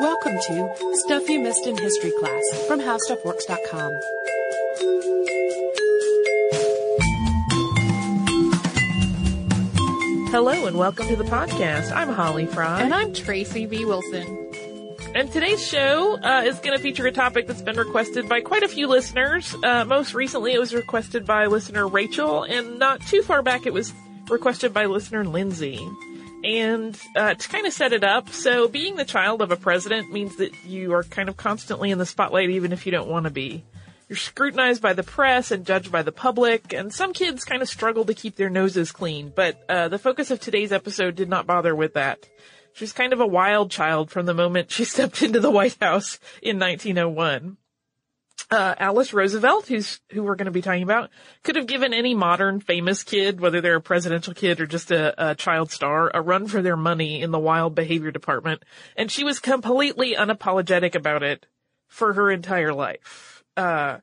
Welcome to Stuff You Missed in History Class from HowStuffWorks.com. Hello and welcome to the podcast. I'm Holly Fry. And I'm Tracy V. Wilson. And today's show uh, is going to feature a topic that's been requested by quite a few listeners. Uh, most recently, it was requested by listener Rachel, and not too far back, it was requested by listener Lindsay. And uh, to kind of set it up, so being the child of a president means that you are kind of constantly in the spotlight, even if you don't want to be. You're scrutinized by the press and judged by the public, and some kids kind of struggle to keep their noses clean. But uh, the focus of today's episode did not bother with that. She's kind of a wild child from the moment she stepped into the White House in 1901. Uh, Alice Roosevelt, who's, who we're going to be talking about, could have given any modern famous kid, whether they're a presidential kid or just a, a child star, a run for their money in the wild behavior department. And she was completely unapologetic about it for her entire life. Uh,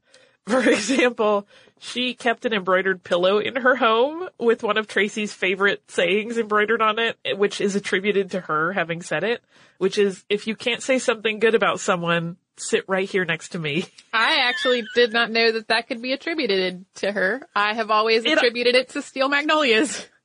for example, she kept an embroidered pillow in her home with one of Tracy's favorite sayings embroidered on it, which is attributed to her having said it, which is, if you can't say something good about someone, sit right here next to me. I actually did not know that that could be attributed to her. I have always It- attributed it to Steel Magnolias.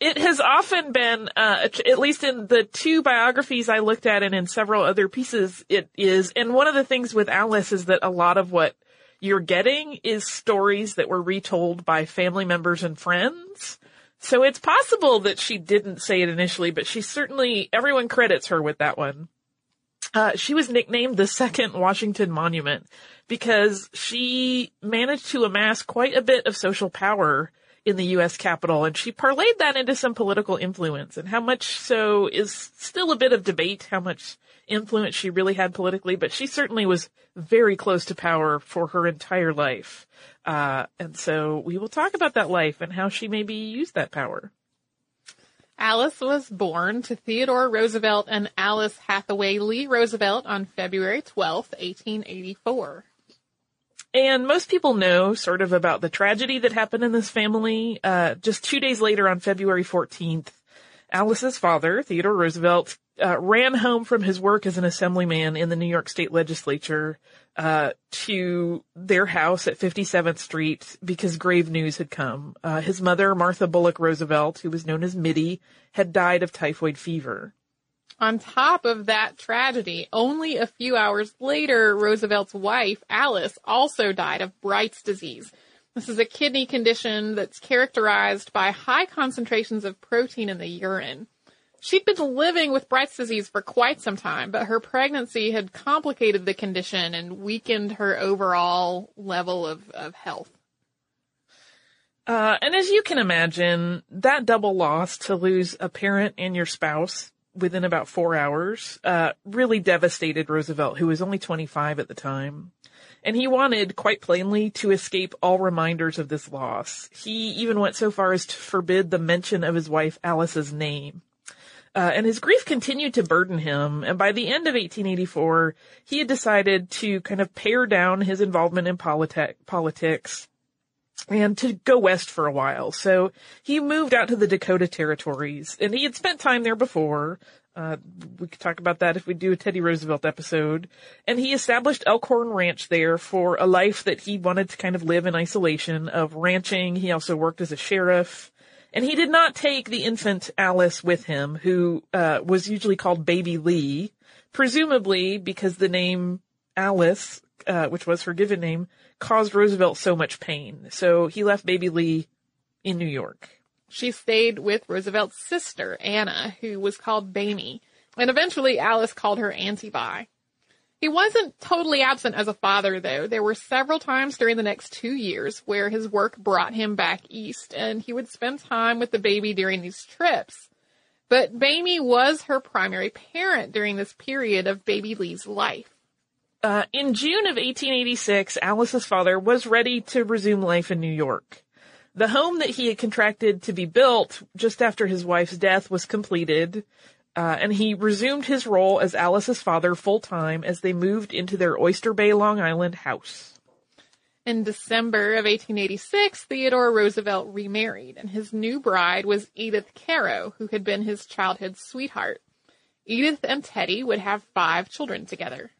It has often been, uh, at least in the two biographies I looked at and in several other pieces, it is, and one of the things with Alice is that a lot of what you're getting is stories that were retold by family members and friends. So it's possible that she didn't say it initially, but she certainly, everyone credits her with that one. Uh, she was nicknamed the second Washington Monument because she managed to amass quite a bit of social power in the U.S. Capitol, and she parlayed that into some political influence. And how much so is still a bit of debate, how much influence she really had politically, but she certainly was very close to power for her entire life. Uh, and so we will talk about that life and how she maybe used that power. Alice was born to Theodore Roosevelt and Alice Hathaway Lee Roosevelt on February 12th, 1884. And most people know sort of about the tragedy that happened in this family. Uh, just two days later on February 14th, Alice's father, Theodore Roosevelt, uh, ran home from his work as an assemblyman in the New York State Legislature, uh, to their house at 57th Street because grave news had come. Uh, his mother, Martha Bulloch Roosevelt, who was known as Mittie, had died of typhoid fever. On top of that tragedy, only a few hours later, Roosevelt's wife, Alice, also died of Bright's disease. This is a kidney condition that's characterized by high concentrations of protein in the urine. She'd been living with Bright's disease for quite some time, but her pregnancy had complicated the condition and weakened her overall level of, of health. Uh, and as you can imagine, that double loss to lose a parent and your spouse within about four hours, uh, really devastated Roosevelt, who was only 25 at the time. And he wanted, quite plainly, to escape all reminders of this loss. He even went so far as to forbid the mention of his wife Alice's name. Uh, and his grief continued to burden him. And by the end of 1884, he had decided to kind of pare down his involvement in politi- politics and to go west for a while. So he moved out to the Dakota territories and he had spent time there before. Uh, we could talk about that if we do a Teddy Roosevelt episode. And he established Elkhorn Ranch there for a life that he wanted to kind of live in isolation of ranching. He also worked as a sheriff. And he did not take the infant Alice with him, who uh, was usually called Baby Lee, presumably because the name Alice, uh, which was her given name, caused Roosevelt so much pain. So he left Baby Lee in New York. She stayed with Roosevelt's sister, Anna, who was called Bamie, and eventually Alice called her Auntie Bye. He wasn't totally absent as a father, though. There were several times during the next two years where his work brought him back east, and he would spend time with the baby during these trips. But Bamie was her primary parent during this period of baby Lee's life. Uh, in June of 1886, Alice's father was ready to resume life in New York. The home that he had contracted to be built just after his wife's death was completed, uh, and he resumed his role as Alice's father full time as they moved into their Oyster Bay, Long Island house. In December of 1886, Theodore Roosevelt remarried, and his new bride was Edith Carow, who had been his childhood sweetheart. Edith and Teddy would have five children together.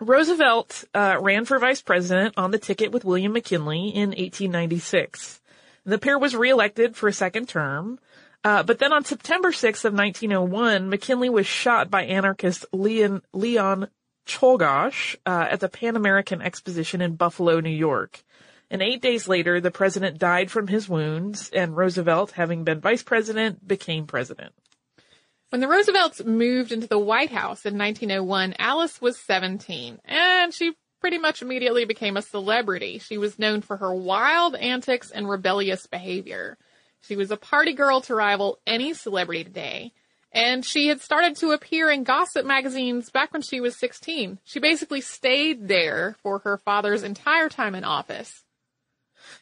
Roosevelt uh, ran for vice president on the ticket with William McKinley in 1896. The pair was reelected for a second term, uh, but then on September 6th of 1901, McKinley was shot by anarchist Leon, Leon Czolgosz uh, at the Pan American Exposition in Buffalo, New York. And eight days later, the president died from his wounds, and Roosevelt, having been vice president, became president. When the Roosevelts moved into the White House in 1901, Alice was 17, and she pretty much immediately became a celebrity. She was known for her wild antics and rebellious behavior. She was a party girl to rival any celebrity today. And she had started to appear in gossip magazines back when she was 16. She basically stayed there for her father's entire time in office.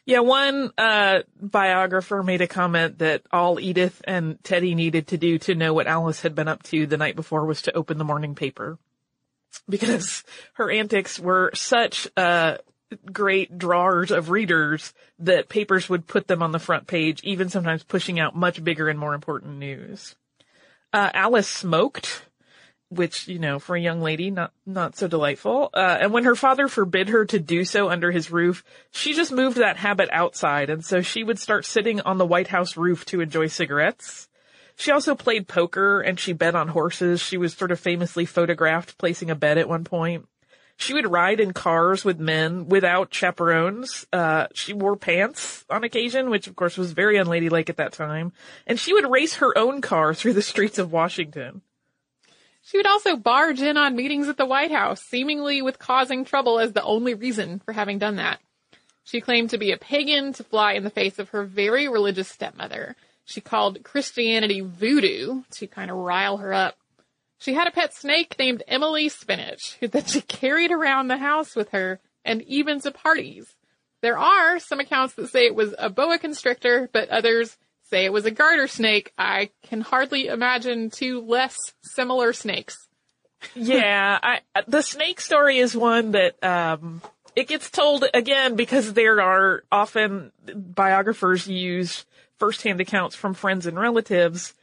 Yeah, one uh, biographer made a comment that all Edith and Teddy needed to do to know what Alice had been up to the night before was to open the morning paper. Because her antics were such uh, great drawers of readers that papers would put them on the front page, even sometimes pushing out much bigger and more important news. Uh, Alice smoked which, you know, for a young lady, not, not so delightful. Uh, and when her father forbid her to do so under his roof, she just moved that habit outside. And so she would start sitting on the White House roof to enjoy cigarettes. She also played poker and she bet on horses. She was sort of famously photographed placing a bet at one point. She would ride in cars with men without chaperones. Uh, she wore pants on occasion, which of course was very unladylike at that time. And she would race her own car through the streets of Washington. She would also barge in on meetings at the White House, seemingly with causing trouble as the only reason for having done that. She claimed to be a pagan to fly in the face of her very religious stepmother. She called Christianity voodoo to kind of rile her up. She had a pet snake named Emily Spinach that she carried around the house with her and even to parties. There are some accounts that say it was a boa constrictor, but others say it was a garter snake, I can hardly imagine two less similar snakes. yeah, I, the snake story is one that, um, it gets told again because there are often biographers use firsthand accounts from friends and relatives.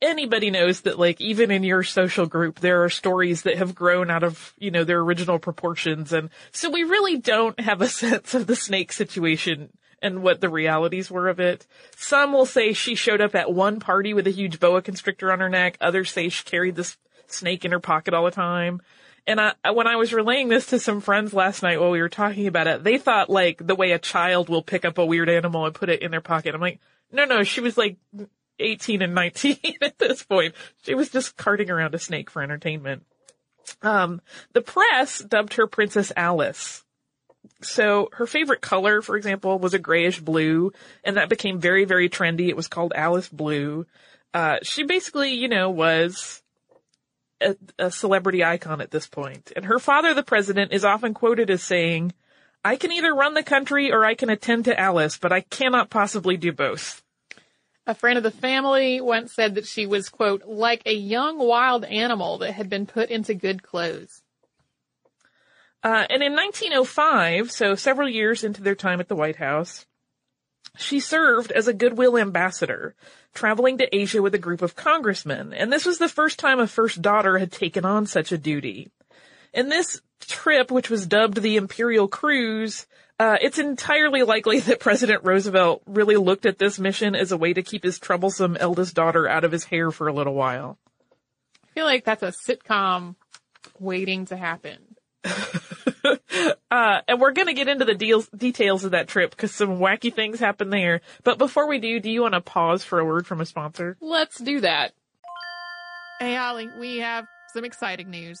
Anybody knows that like even in your social group there are stories that have grown out of, you know, their original proportions and so we really don't have a sense of the snake situation and what the realities were of it. Some will say she showed up at one party with a huge boa constrictor on her neck. Others say she carried this snake in her pocket all the time. And I, when I was relaying this to some friends last night while we were talking about it, they thought like the way a child will pick up a weird animal and put it in their pocket. I'm like, no, no, she was like 18 and 19 at this point. She was just carting around a snake for entertainment. Um, the press dubbed her Princess Alice so her favorite color, for example, was a grayish blue, and that became very, very trendy. It was called Alice Blue. Uh, she basically, you know, was a, a celebrity icon at this point. And her father, the president, is often quoted as saying, I can either run the country or I can attend to Alice, but I cannot possibly do both. A friend of the family once said that she was, quote, like a young wild animal that had been put into good clothes. Uh, and in 1905, so several years into their time at the White House, she served as a goodwill ambassador, traveling to Asia with a group of congressmen. And this was the first time a first daughter had taken on such a duty. In this trip, which was dubbed the Imperial Cruise, uh, it's entirely likely that President Roosevelt really looked at this mission as a way to keep his troublesome eldest daughter out of his hair for a little while. I feel like that's a sitcom waiting to happen. uh, and we're gonna get into the deals, details of that trip because some wacky things happen there. But before we do, do you want to pause for a word from a sponsor? Let's do that. Hey, Holly, we have some exciting news.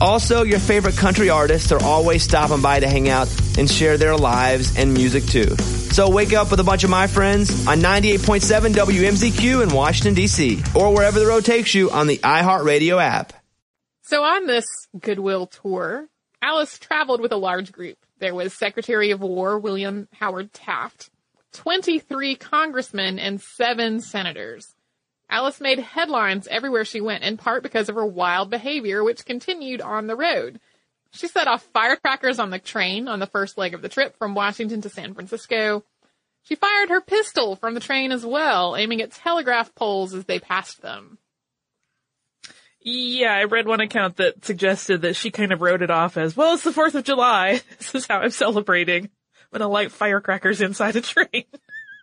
Also, your favorite country artists are always stopping by to hang out and share their lives and music too. So wake up with a bunch of my friends on 98.7 WMZQ in Washington, D.C., or wherever the road takes you on the iHeartRadio app. So on this Goodwill tour, Alice traveled with a large group. There was Secretary of War William Howard Taft, 23 congressmen, and seven senators. Alice made headlines everywhere she went, in part because of her wild behavior, which continued on the road. She set off firecrackers on the train on the first leg of the trip from Washington to San Francisco. She fired her pistol from the train as well, aiming at telegraph poles as they passed them. Yeah, I read one account that suggested that she kind of wrote it off as, well, it's the 4th of July. This is how I'm celebrating. When I'm gonna light firecrackers inside a train.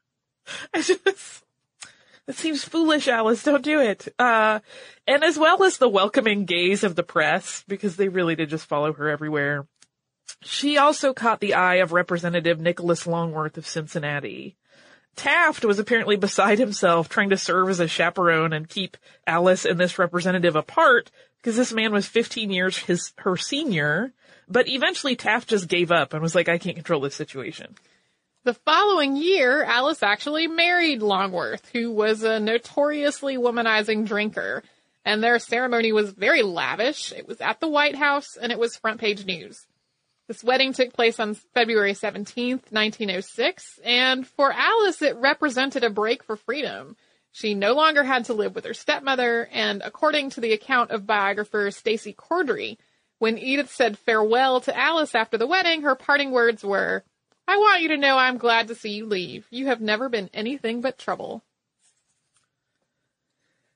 I just, it seems foolish, Alice. Don't do it. Uh, and as well as the welcoming gaze of the press, because they really did just follow her everywhere. She also caught the eye of Representative Nicholas Longworth of Cincinnati. Taft was apparently beside himself trying to serve as a chaperone and keep Alice and this representative apart because this man was 15 years his, her senior. But eventually Taft just gave up and was like, I can't control this situation. The following year, Alice actually married Longworth, who was a notoriously womanizing drinker. And their ceremony was very lavish. It was at the White House and it was front page news. This wedding took place on February 17th, 1906, and for Alice it represented a break for freedom. She no longer had to live with her stepmother, and according to the account of biographer Stacy Cordery, when Edith said farewell to Alice after the wedding, her parting words were, I want you to know I'm glad to see you leave. You have never been anything but trouble.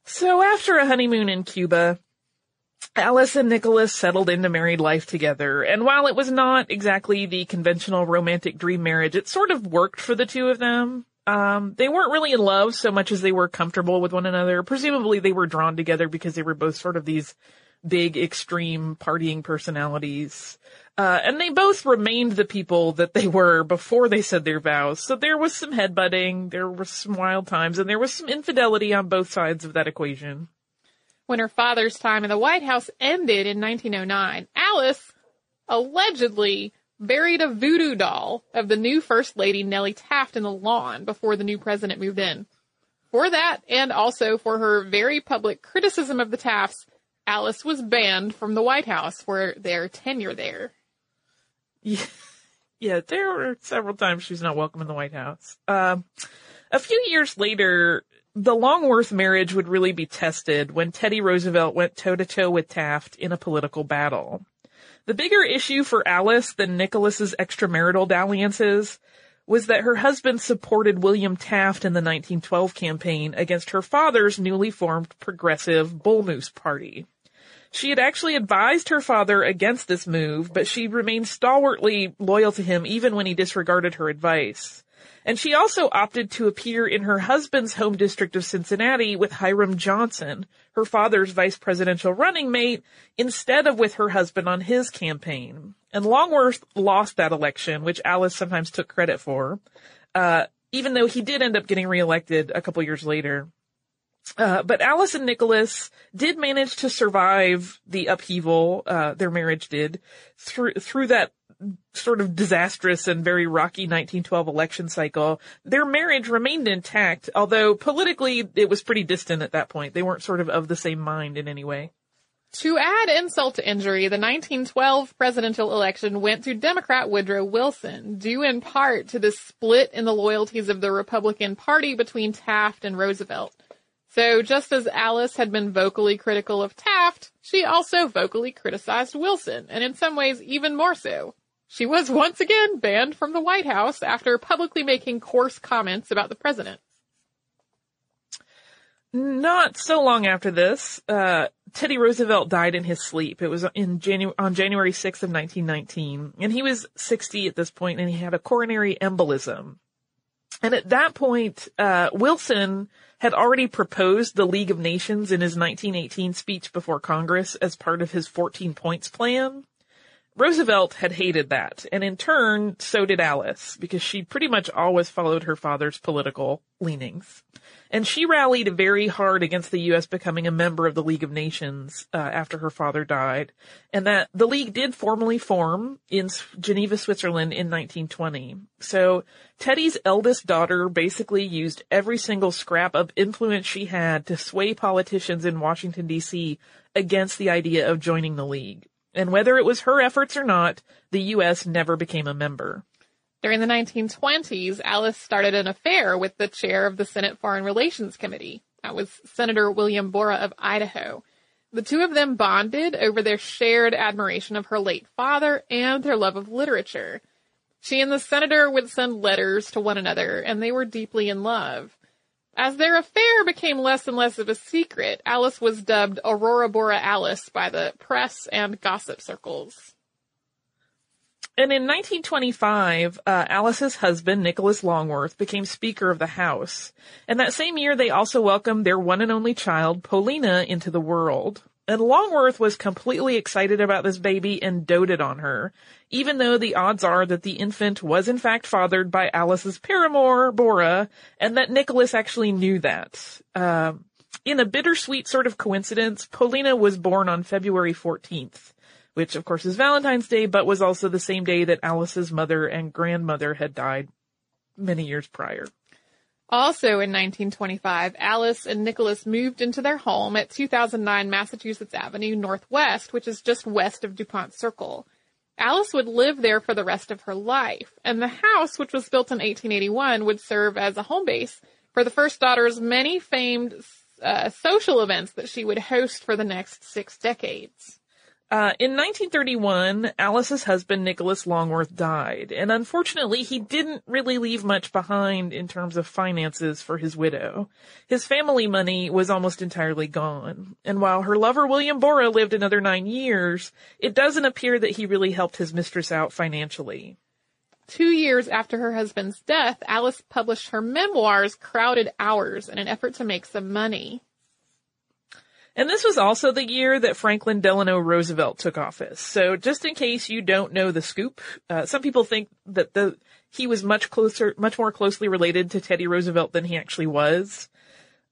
So after a honeymoon in Cuba, Alice and Nicholas settled into married life together, and while it was not exactly the conventional romantic dream marriage, it sort of worked for the two of them. Um, they weren't really in love so much as they were comfortable with one another. Presumably they were drawn together because they were both sort of these big, extreme partying personalities. Uh, and they both remained the people that they were before they said their vows. So there was some headbutting, there were some wild times, and there was some infidelity on both sides of that equation. When her father's time in the White House ended in 1909, Alice allegedly buried a voodoo doll of the new First Lady Nellie Taft in the lawn before the new president moved in. For that, and also for her very public criticism of the Tafts, Alice was banned from the White House for their tenure there. Yeah, yeah there were several times she's not welcome in the White House. Um, A few years later, the Longworth marriage would really be tested when Teddy Roosevelt went toe to toe with Taft in a political battle. The bigger issue for Alice than Nicholas's extramarital dalliances was that her husband supported William Taft in the 1912 campaign against her father's newly formed progressive Bull Moose Party. She had actually advised her father against this move, but she remained stalwartly loyal to him even when he disregarded her advice. And she also opted to appear in her husband's home district of Cincinnati with Hiram Johnson, her father's vice presidential running mate, instead of with her husband on his campaign. And Longworth lost that election, which Alice sometimes took credit for, uh, even though he did end up getting reelected a couple years later. Uh, but Alice and Nicholas did manage to survive the upheaval, uh, their marriage did, through, through that sort of disastrous and very rocky 1912 election cycle. Their marriage remained intact, although politically it was pretty distant at that point. They weren't sort of of the same mind in any way. To add insult to injury, the 1912 presidential election went to Democrat Woodrow Wilson, due in part to the split in the loyalties of the Republican Party between Taft and Roosevelt. So just as Alice had been vocally critical of Taft, she also vocally criticized Wilson, and in some ways even more so. She was once again banned from the White House after publicly making coarse comments about the president. Not so long after this, uh, Teddy Roosevelt died in his sleep. It was in Janu- on January 6th of 1919, and he was 60 at this point, and he had a coronary embolism. And at that point, uh, Wilson had already proposed the League of Nations in his 1918 speech before Congress as part of his 14 points plan. Roosevelt had hated that, and in turn, so did Alice, because she pretty much always followed her father's political leanings. And she rallied very hard against the U.S. becoming a member of the League of Nations uh, after her father died, and that the League did formally form in Geneva, Switzerland in 1920. So Teddy's eldest daughter basically used every single scrap of influence she had to sway politicians in Washington, D.C. against the idea of joining the League. And whether it was her efforts or not, the U.S. never became a member. During the 1920s, Alice started an affair with the chair of the Senate Foreign Relations Committee. That was Senator William Borah of Idaho. The two of them bonded over their shared admiration of her late father and their love of literature. She and the senator would send letters to one another, and they were deeply in love. As their affair became less and less of a secret, Alice was dubbed Aurora Borah Alice by the press and gossip circles. And in 1925, uh, Alice's husband, Nicholas Longworth, became Speaker of the House. And that same year, they also welcomed their one and only child, Paulina, into the world. And Longworth was completely excited about this baby and doted on her, even though the odds are that the infant was in fact fathered by Alice's paramour, Borah, and that Nicholas actually knew that. Uh, in a bittersweet sort of coincidence, Paulina was born on February 14th, which of course is Valentine's Day, but was also the same day that Alice's mother and grandmother had died many years prior. Also in 1925, Alice and Nicholas moved into their home at 2009 Massachusetts Avenue Northwest, which is just west of DuPont Circle. Alice would live there for the rest of her life, and the house, which was built in 1881, would serve as a home base for the first daughter's many famed uh, social events that she would host for the next six decades. Uh, in 1931, Alice's husband, Nicholas Longworth, died, and unfortunately, he didn't really leave much behind in terms of finances for his widow. His family money was almost entirely gone, and while her lover, William Borah, lived another nine years, it doesn't appear that he really helped his mistress out financially. Two years after her husband's death, Alice published her memoirs, Crowded Hours, in an effort to make some money. And this was also the year that Franklin Delano Roosevelt took office. So just in case you don't know the scoop, uh, some people think that the he was much closer, much more closely related to Teddy Roosevelt than he actually was.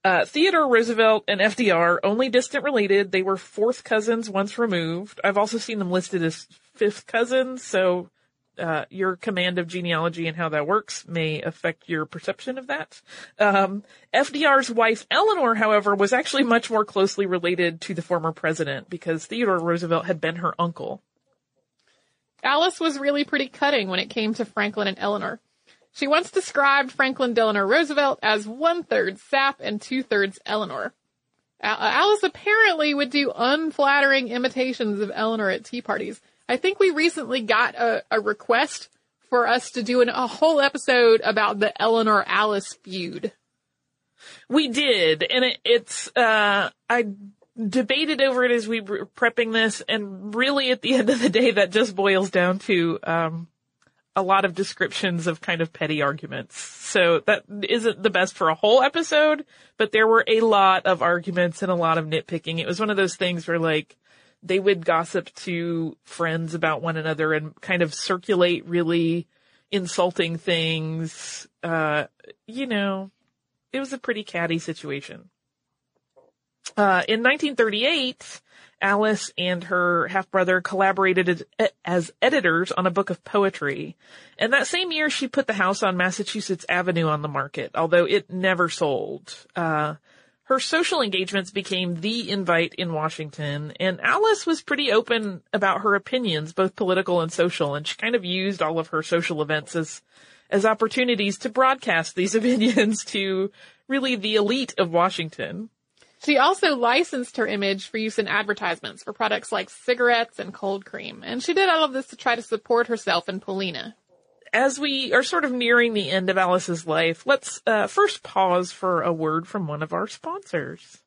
Uh, Theodore Roosevelt and FDR only distant related. They were fourth cousins once removed. I've also seen them listed as fifth cousins, so uh, your command of genealogy and how that works may affect your perception of that. Um, FDR's wife Eleanor, however, was actually much more closely related to the former president because Theodore Roosevelt had been her uncle. Alice was really pretty cutting when it came to Franklin and Eleanor. She once described Franklin Delano Roosevelt as one third sap and two thirds Eleanor. Alice apparently would do unflattering imitations of Eleanor at tea parties. I think we recently got a, a request for us to do an, a whole episode about the Eleanor Alice feud. We did, and it, it's, uh, I debated over it as we were prepping this, and really at the end of the day, that just boils down to, um, a lot of descriptions of kind of petty arguments. So that isn't the best for a whole episode, but there were a lot of arguments and a lot of nitpicking. It was one of those things where like, they would gossip to friends about one another and kind of circulate really insulting things. Uh, you know, it was a pretty catty situation. Uh, in 1938, Alice and her half brother collaborated as, editors on a book of poetry. And that same year, she put the house on Massachusetts Avenue on the market, although it never sold. Uh, her social engagements became the invite in Washington, and Alice was pretty open about her opinions, both political and social, and she kind of used all of her social events as, as opportunities to broadcast these opinions to really the elite of Washington. She also licensed her image for use in advertisements for products like cigarettes and cold cream, and she did all of this to try to support herself and Paulina. As we are sort of nearing the end of Alice's life, let's uh, first pause for a word from one of our sponsors.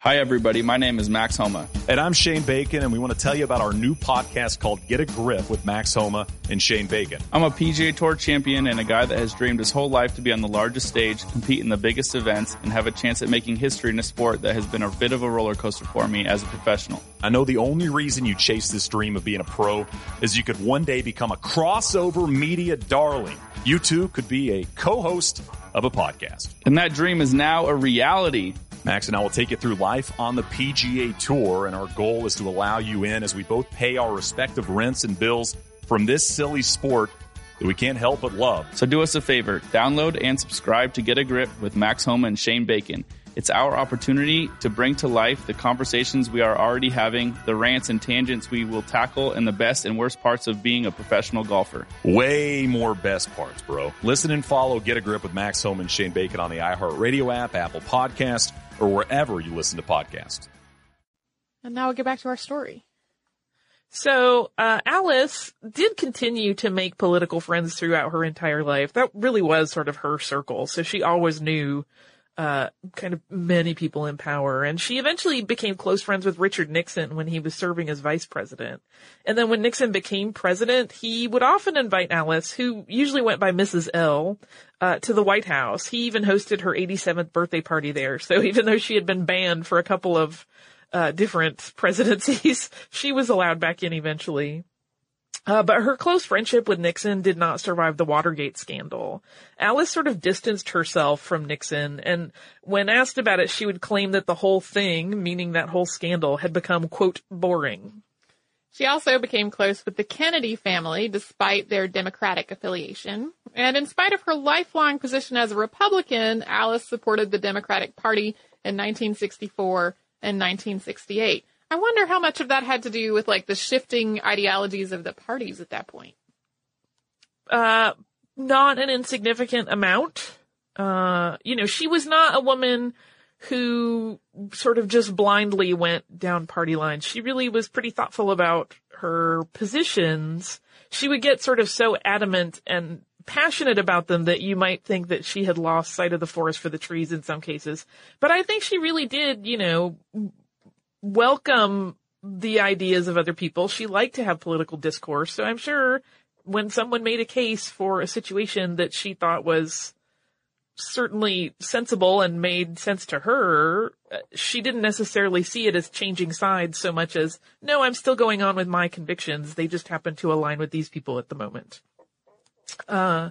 Hi, everybody. My name is Max Homa. And I'm Shane Bacon, and we want to tell you about our new podcast called Get a Grip with Max Homa and Shane Bacon. I'm a PGA Tour champion and a guy that has dreamed his whole life to be on the largest stage, compete in the biggest events, and have a chance at making history in a sport that has been a bit of a roller coaster for me as a professional. I know the only reason you chase this dream of being a pro is you could one day become a crossover media darling. You too could be a co host of a podcast. And that dream is now a reality. Max and I will take you through life on the PGA Tour, and our goal is to allow you in as we both pay our respective rents and bills from this silly sport that we can't help but love. So do us a favor download and subscribe to Get a Grip with Max Homa and Shane Bacon. It's our opportunity to bring to life the conversations we are already having, the rants and tangents we will tackle, and the best and worst parts of being a professional golfer. Way more best parts, bro. Listen and follow Get a Grip with Max Homa and Shane Bacon on the iHeartRadio app, Apple Podcast, or wherever you listen to podcasts. And now we'll get back to our story. So, uh, Alice did continue to make political friends throughout her entire life. That really was sort of her circle. So she always knew, uh, kind of many people in power. And she eventually became close friends with Richard Nixon when he was serving as vice president. And then when Nixon became president, he would often invite Alice, who usually went by Mrs. L, uh, to the White House. He even hosted her 87th birthday party there. So even though she had been banned for a couple of uh, different presidencies, she was allowed back in eventually. Uh, but her close friendship with Nixon did not survive the Watergate scandal. Alice sort of distanced herself from Nixon, and when asked about it, she would claim that the whole thing, meaning that whole scandal, had become, quote, boring. She also became close with the Kennedy family despite their Democratic affiliation. And in spite of her lifelong position as a Republican, Alice supported the Democratic Party in 1964 and 1968. I wonder how much of that had to do with like the shifting ideologies of the parties at that point. Uh, not an insignificant amount. Uh, you know, she was not a woman who sort of just blindly went down party lines. She really was pretty thoughtful about her positions. She would get sort of so adamant and passionate about them that you might think that she had lost sight of the forest for the trees in some cases. But I think she really did, you know, welcome the ideas of other people. She liked to have political discourse. So I'm sure when someone made a case for a situation that she thought was certainly sensible and made sense to her, uh, she didn't necessarily see it as changing sides so much as, no, I'm still going on with my convictions. They just happen to align with these people at the moment. Uh,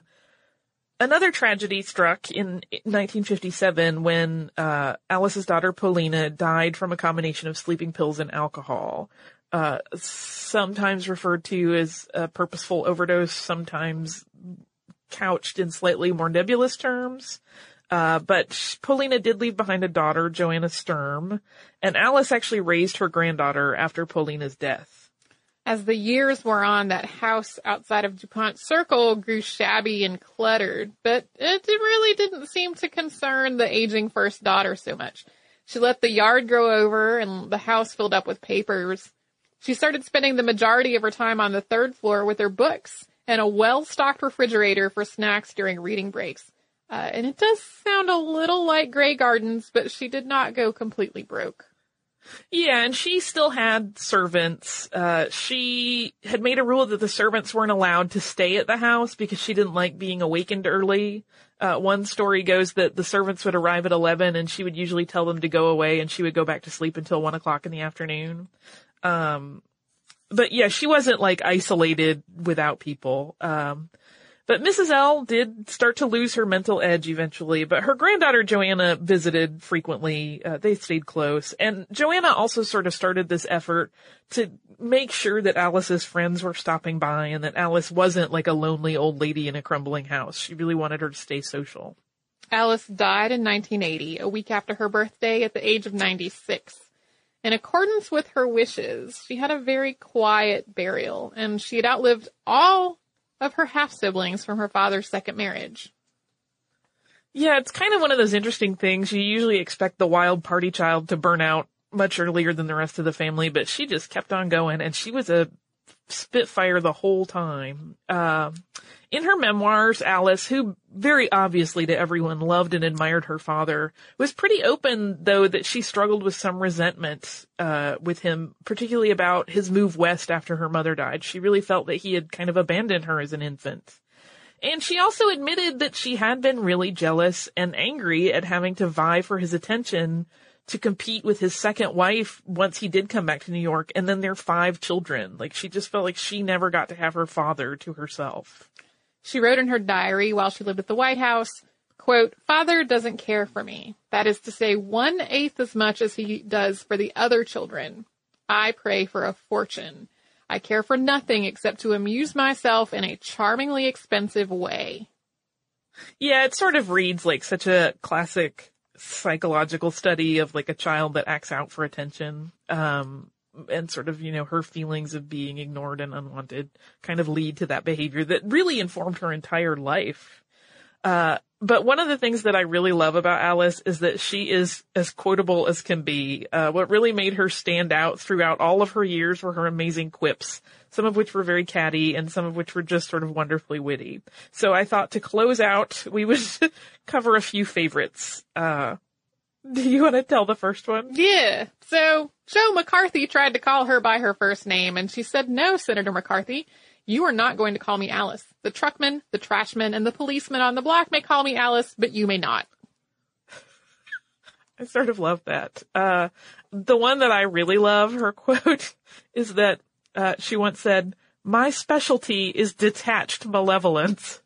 another tragedy struck in 1957 when uh, Alice's daughter Paulina died from a combination of sleeping pills and alcohol. Uh, sometimes referred to as a purposeful overdose, sometimes couched in slightly more nebulous terms. Uh, but Paulina did leave behind a daughter, Joanna Sturm, and Alice actually raised her granddaughter after Paulina's death. As the years wore on, that house outside of DuPont Circle grew shabby and cluttered, but it really didn't seem to concern the aging first daughter so much. She let the yard grow over and the house filled up with papers. She started spending the majority of her time on the third floor with her books and a well-stocked refrigerator for snacks during reading breaks. Uh, and it does sound a little like Grey Gardens, but she did not go completely broke. Yeah, and she still had servants. Uh, she had made a rule that the servants weren't allowed to stay at the house because she didn't like being awakened early. Uh, one story goes that the servants would arrive at 11 and she would usually tell them to go away and she would go back to sleep until 1 o'clock in the afternoon. Um, but yeah, she wasn't like isolated without people. Um, but Mrs. L did start to lose her mental edge eventually, but her granddaughter Joanna visited frequently. Uh, they stayed close. And Joanna also sort of started this effort to make sure that Alice's friends were stopping by and that Alice wasn't like a lonely old lady in a crumbling house. She really wanted her to stay social. Alice died in 1980, a week after her birthday at the age of 96. In accordance with her wishes, she had a very quiet burial, and she had outlived all of her half siblings from her father's second marriage. Yeah, it's kind of one of those interesting things. You usually expect the wild party child to burn out much earlier than the rest of the family, but she just kept on going, and she was a Spitfire the whole time. Uh, in her memoirs, Alice, who very obviously to everyone loved and admired her father, was pretty open though that she struggled with some resentment uh, with him, particularly about his move west after her mother died. She really felt that he had kind of abandoned her as an infant. And she also admitted that she had been really jealous and angry at having to vie for his attention to compete with his second wife once he did come back to New York and then their five children. Like she just felt like she never got to have her father to herself. She wrote in her diary while she lived at the White House, quote, Father doesn't care for me. That is to say one eighth as much as he does for the other children. I pray for a fortune. I care for nothing except to amuse myself in a charmingly expensive way. Yeah, it sort of reads like such a classic psychological study of like a child that acts out for attention. Um, and sort of, you know, her feelings of being ignored and unwanted kind of lead to that behavior that really informed her entire life. Uh, but one of the things that I really love about Alice is that she is as quotable as can be. Uh, what really made her stand out throughout all of her years were her amazing quips, some of which were very catty and some of which were just sort of wonderfully witty. So I thought to close out, we would cover a few favorites. Uh, do you want to tell the first one? Yeah. So Joe McCarthy tried to call her by her first name and she said, no, Senator McCarthy. You are not going to call me Alice. The truckman, the trashman, and the policeman on the block may call me Alice, but you may not. I sort of love that. Uh, the one that I really love, her quote, is that uh, she once said, "My specialty is detached malevolence."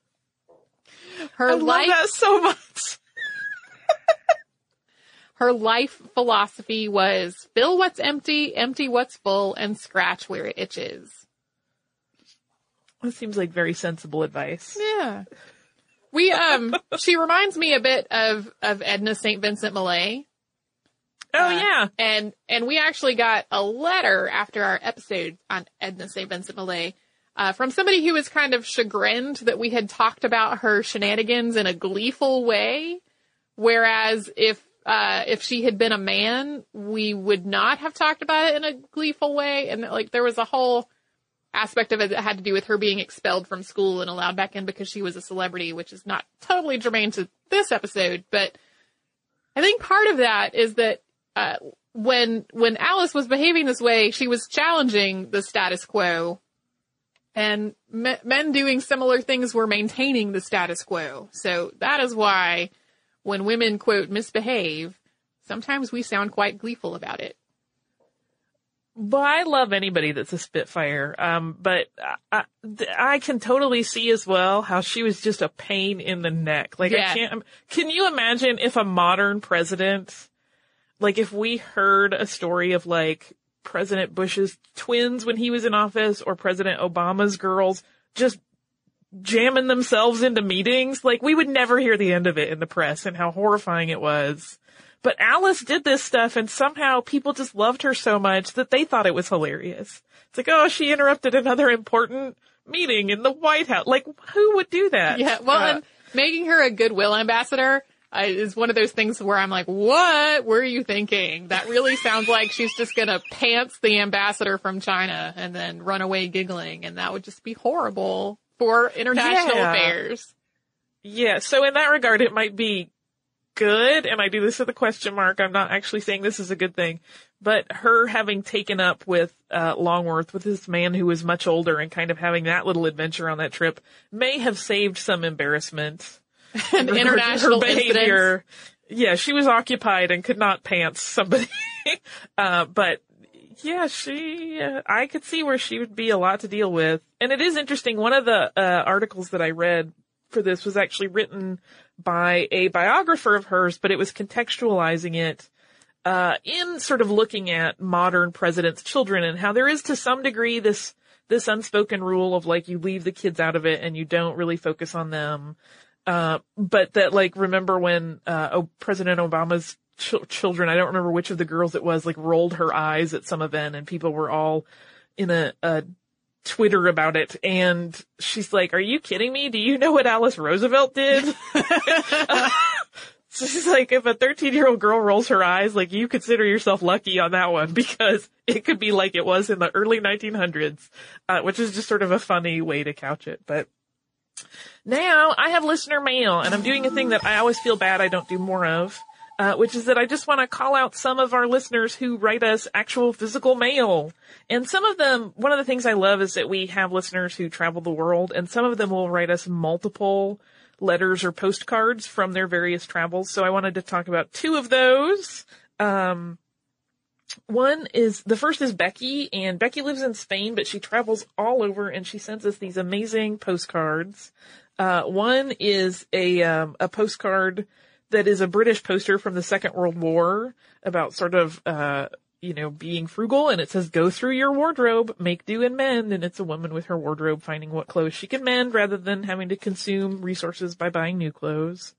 Her I life, love that so much. Her life philosophy was fill what's empty, empty what's full, and scratch where it itches. That seems like very sensible advice. Yeah. We um she reminds me a bit of of Edna St. Vincent Millay. Oh Uh, yeah. And and we actually got a letter after our episode on Edna St. Vincent Millay uh, from somebody who was kind of chagrined that we had talked about her shenanigans in a gleeful way, whereas if uh, if she had been a man, we would not have talked about it in a gleeful way, and like there was a whole aspect of it that had to do with her being expelled from school and allowed back in because she was a celebrity, which is not totally germane to this episode, but I think part of that is that uh, when when Alice was behaving this way, she was challenging the status quo, and me- men doing similar things were maintaining the status quo. So that is why when women quote misbehave, sometimes we sound quite gleeful about it. Well, I love anybody that's a Spitfire, um, but I, I can totally see as well how she was just a pain in the neck. Like Yeah. I can't. Can you imagine if a modern president, like if we heard a story of like President Bush's twins when he was in office, or President Obama's girls just jamming themselves into meetings, like we would never hear the end of it in the press and how horrifying it was. But Alice did this stuff and somehow people just loved her so much that they thought it was hilarious. It's like, oh, she interrupted another important meeting in the White House. Like, who would do that? Yeah, well, Uh, and making her a goodwill ambassador uh, is one of those things where I'm like, what were you thinking? That really sounds like she's just gonna pants the ambassador from China and then run away giggling, and that would just be horrible for international Yeah. affairs. yeah. So in that regard, it might be good. And I do this with a question mark. I'm not actually saying this is a good thing, but her having taken up with, uh, Longworth with this man who was much older and kind of having that little adventure on that trip may have saved some embarrassment. And her- international her behavior. incidents. Yeah, she was occupied and could not pants somebody. uh, but yeah, she, uh, I could see where she would be a lot to deal with. And it is interesting. One of the, uh, articles that I read for this was actually written by a biographer of hers, but it was contextualizing it, uh, in sort of looking at modern presidents' children and how there is to some degree this, this unspoken rule of like you leave the kids out of it and you don't really focus on them. Uh, but that like remember when uh President Obama's ch- children, I don't remember which of the girls it was, like rolled her eyes at some event and people were all in a, a Twitter about it and she's like, "Are you kidding me? Do you know what Alice Roosevelt did?" So she's like, if a 13 year old girl rolls her eyes, like you consider yourself lucky on that one because it could be like it was in the early 1900s, uh, which is just sort of a funny way to couch it. But now I have listener mail and I'm doing a thing that I always feel bad I don't do more of, uh, which is that I just want to call out some of our listeners who write us actual physical mail. And some of them, one of the things I love is that we have listeners who travel the world and some of them will write us multiple letters or postcards from their various travels. So I wanted to talk about two of those. Um, one is, the first is Becky, and Becky lives in Spain, but she travels all over and she sends us these amazing postcards. Uh, one is a, um, a postcard that is a British poster from the Second World War about sort of, uh, you know, being frugal and it says go through your wardrobe, make do and mend. And it's a woman with her wardrobe finding what clothes she can mend rather than having to consume resources by buying new clothes.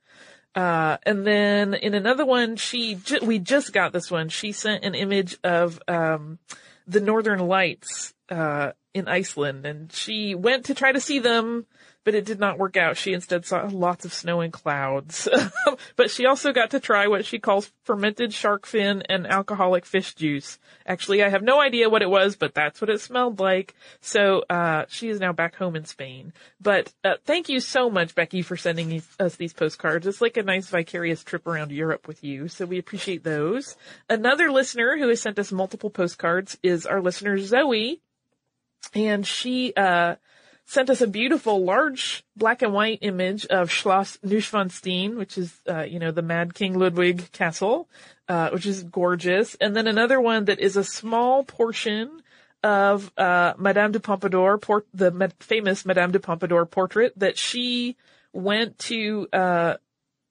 Uh, and then in another one, she, ju- we just got this one. She sent an image of, um, the Northern Lights, uh, in Iceland and she went to try to see them, but it did not work out. She instead saw lots of snow and clouds. but she also got to try what she calls fermented shark fin and alcoholic fish juice. Actually, I have no idea what it was, but that's what it smelled like. So, uh, she is now back home in Spain. But, uh, thank you so much, Becky, for sending us these postcards. It's like a nice vicarious trip around Europe with you. So we appreciate those. Another listener who has sent us multiple postcards is our listener Zoe. And she, uh, sent us a beautiful large black and white image of Schloss Neuschwanstein, which is, uh, you know, the Mad King Ludwig castle, uh, which is gorgeous. And then another one that is a small portion of, uh, Madame de Pompadour, port- the famous Madame de Pompadour portrait that she went to, uh,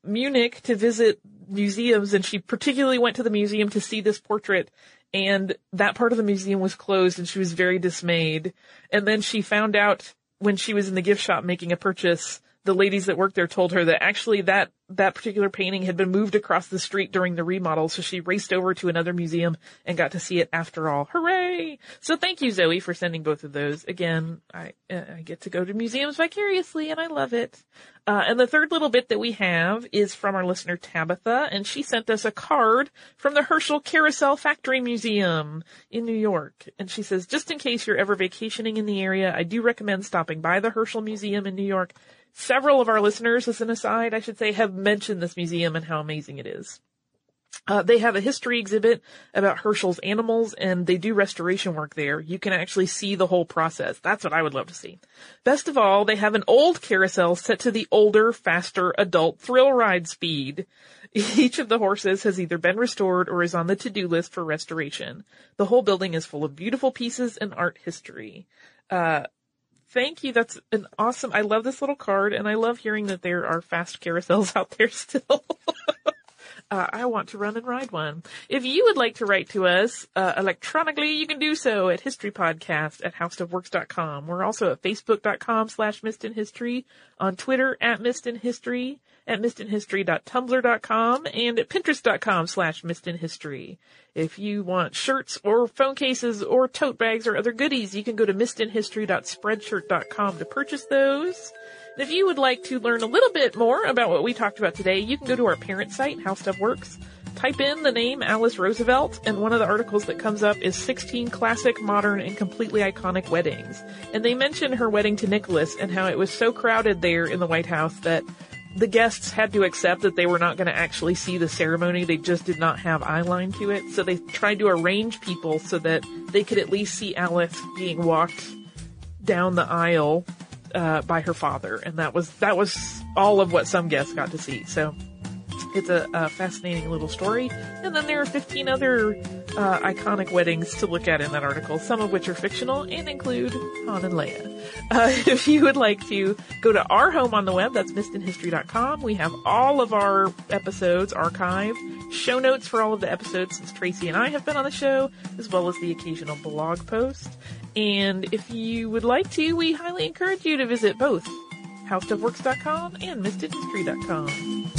Munich to visit museums and she particularly went to the museum to see this portrait and that part of the museum was closed and she was very dismayed. And then she found out when she was in the gift shop making a purchase the ladies that worked there told her that actually that that particular painting had been moved across the street during the remodel, so she raced over to another museum and got to see it after all. Hooray! So thank you, Zoe, for sending both of those. Again, I uh, I get to go to museums vicariously, and I love it. Uh, and the third little bit that we have is from our listener Tabitha, and she sent us a card from the Herschell Carousel Factory Museum in New York. And she says, just in case you're ever vacationing in the area, I do recommend stopping by the Herschell Museum in New York. Several of our listeners, as an aside, I should say, have mentioned this museum and how amazing it is. Uh, they have a history exhibit about Herschell's animals and they do restoration work there. You can actually see the whole process. That's what I would love to see. Best of all, they have an old carousel set to the older, faster adult thrill ride speed. Each of the horses has either been restored or is on the to-do list for restoration. The whole building is full of beautiful pieces and art history. Uh, thank you. That's an awesome, I love this little card and I love hearing that there are fast carousels out there still. Uh, I want to run and ride one. If you would like to write to us uh, electronically, you can do so at historypodcast at howstuffworks.com. We're also at facebook.com slash missedinhistory, on Twitter at missedinhistory, at missedinhistory.tumblr.com, and at pinterest.com slash missedinhistory. If you want shirts or phone cases or tote bags or other goodies, you can go to missedinhistory.spreadshirt.com to purchase those. And if you would like to learn a little bit more about what we talked about today, you can go to our parent site, How Stuff Works, type in the name Alice Roosevelt, and one of the articles that comes up is 16 classic, modern, and completely iconic weddings. And they mention her wedding to Nicholas and how it was so crowded there in the White House that the guests had to accept that they were not going to actually see the ceremony. They just did not have eyeline to it. So they tried to arrange people so that they could at least see Alice being walked down the aisle uh, by her father, and that was that was all of what some guests got to see. So it's a, a fascinating little story. And then there are 15 other uh, iconic weddings to look at in that article, some of which are fictional and include Han and Leia. Uh, if you would like to go to our home on the web, that's missedinhistory.com. We have all of our episodes archived, show notes for all of the episodes since Tracy and I have been on the show, as well as the occasional blog post. And if you would like to, we highly encourage you to visit both howstuffworks.com and missedinhistory.com.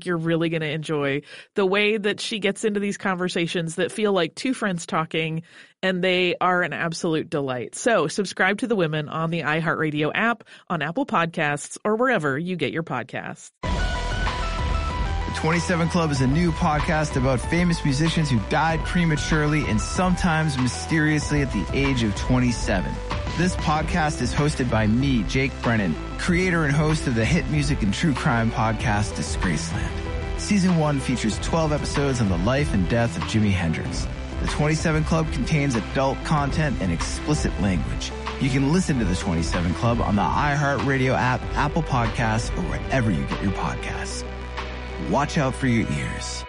think you're really going to enjoy the way that she gets into these conversations that feel like two friends talking, and they are an absolute delight. So subscribe to the women on the iHeartRadio app, on Apple Podcasts, or wherever you get your podcasts. The 27 Club is a new podcast about famous musicians who died prematurely and sometimes mysteriously at the age of 27. This podcast is hosted by me, Jake Brennan, creator and host of the hit music and true crime podcast Disgraceland. Season 1 features 12 episodes on the life and death of Jimi Hendrix. The 27 Club contains adult content and explicit language. You can listen to the 27 Club on the iHeartRadio app, Apple Podcasts, or wherever you get your podcasts. Watch out for your ears.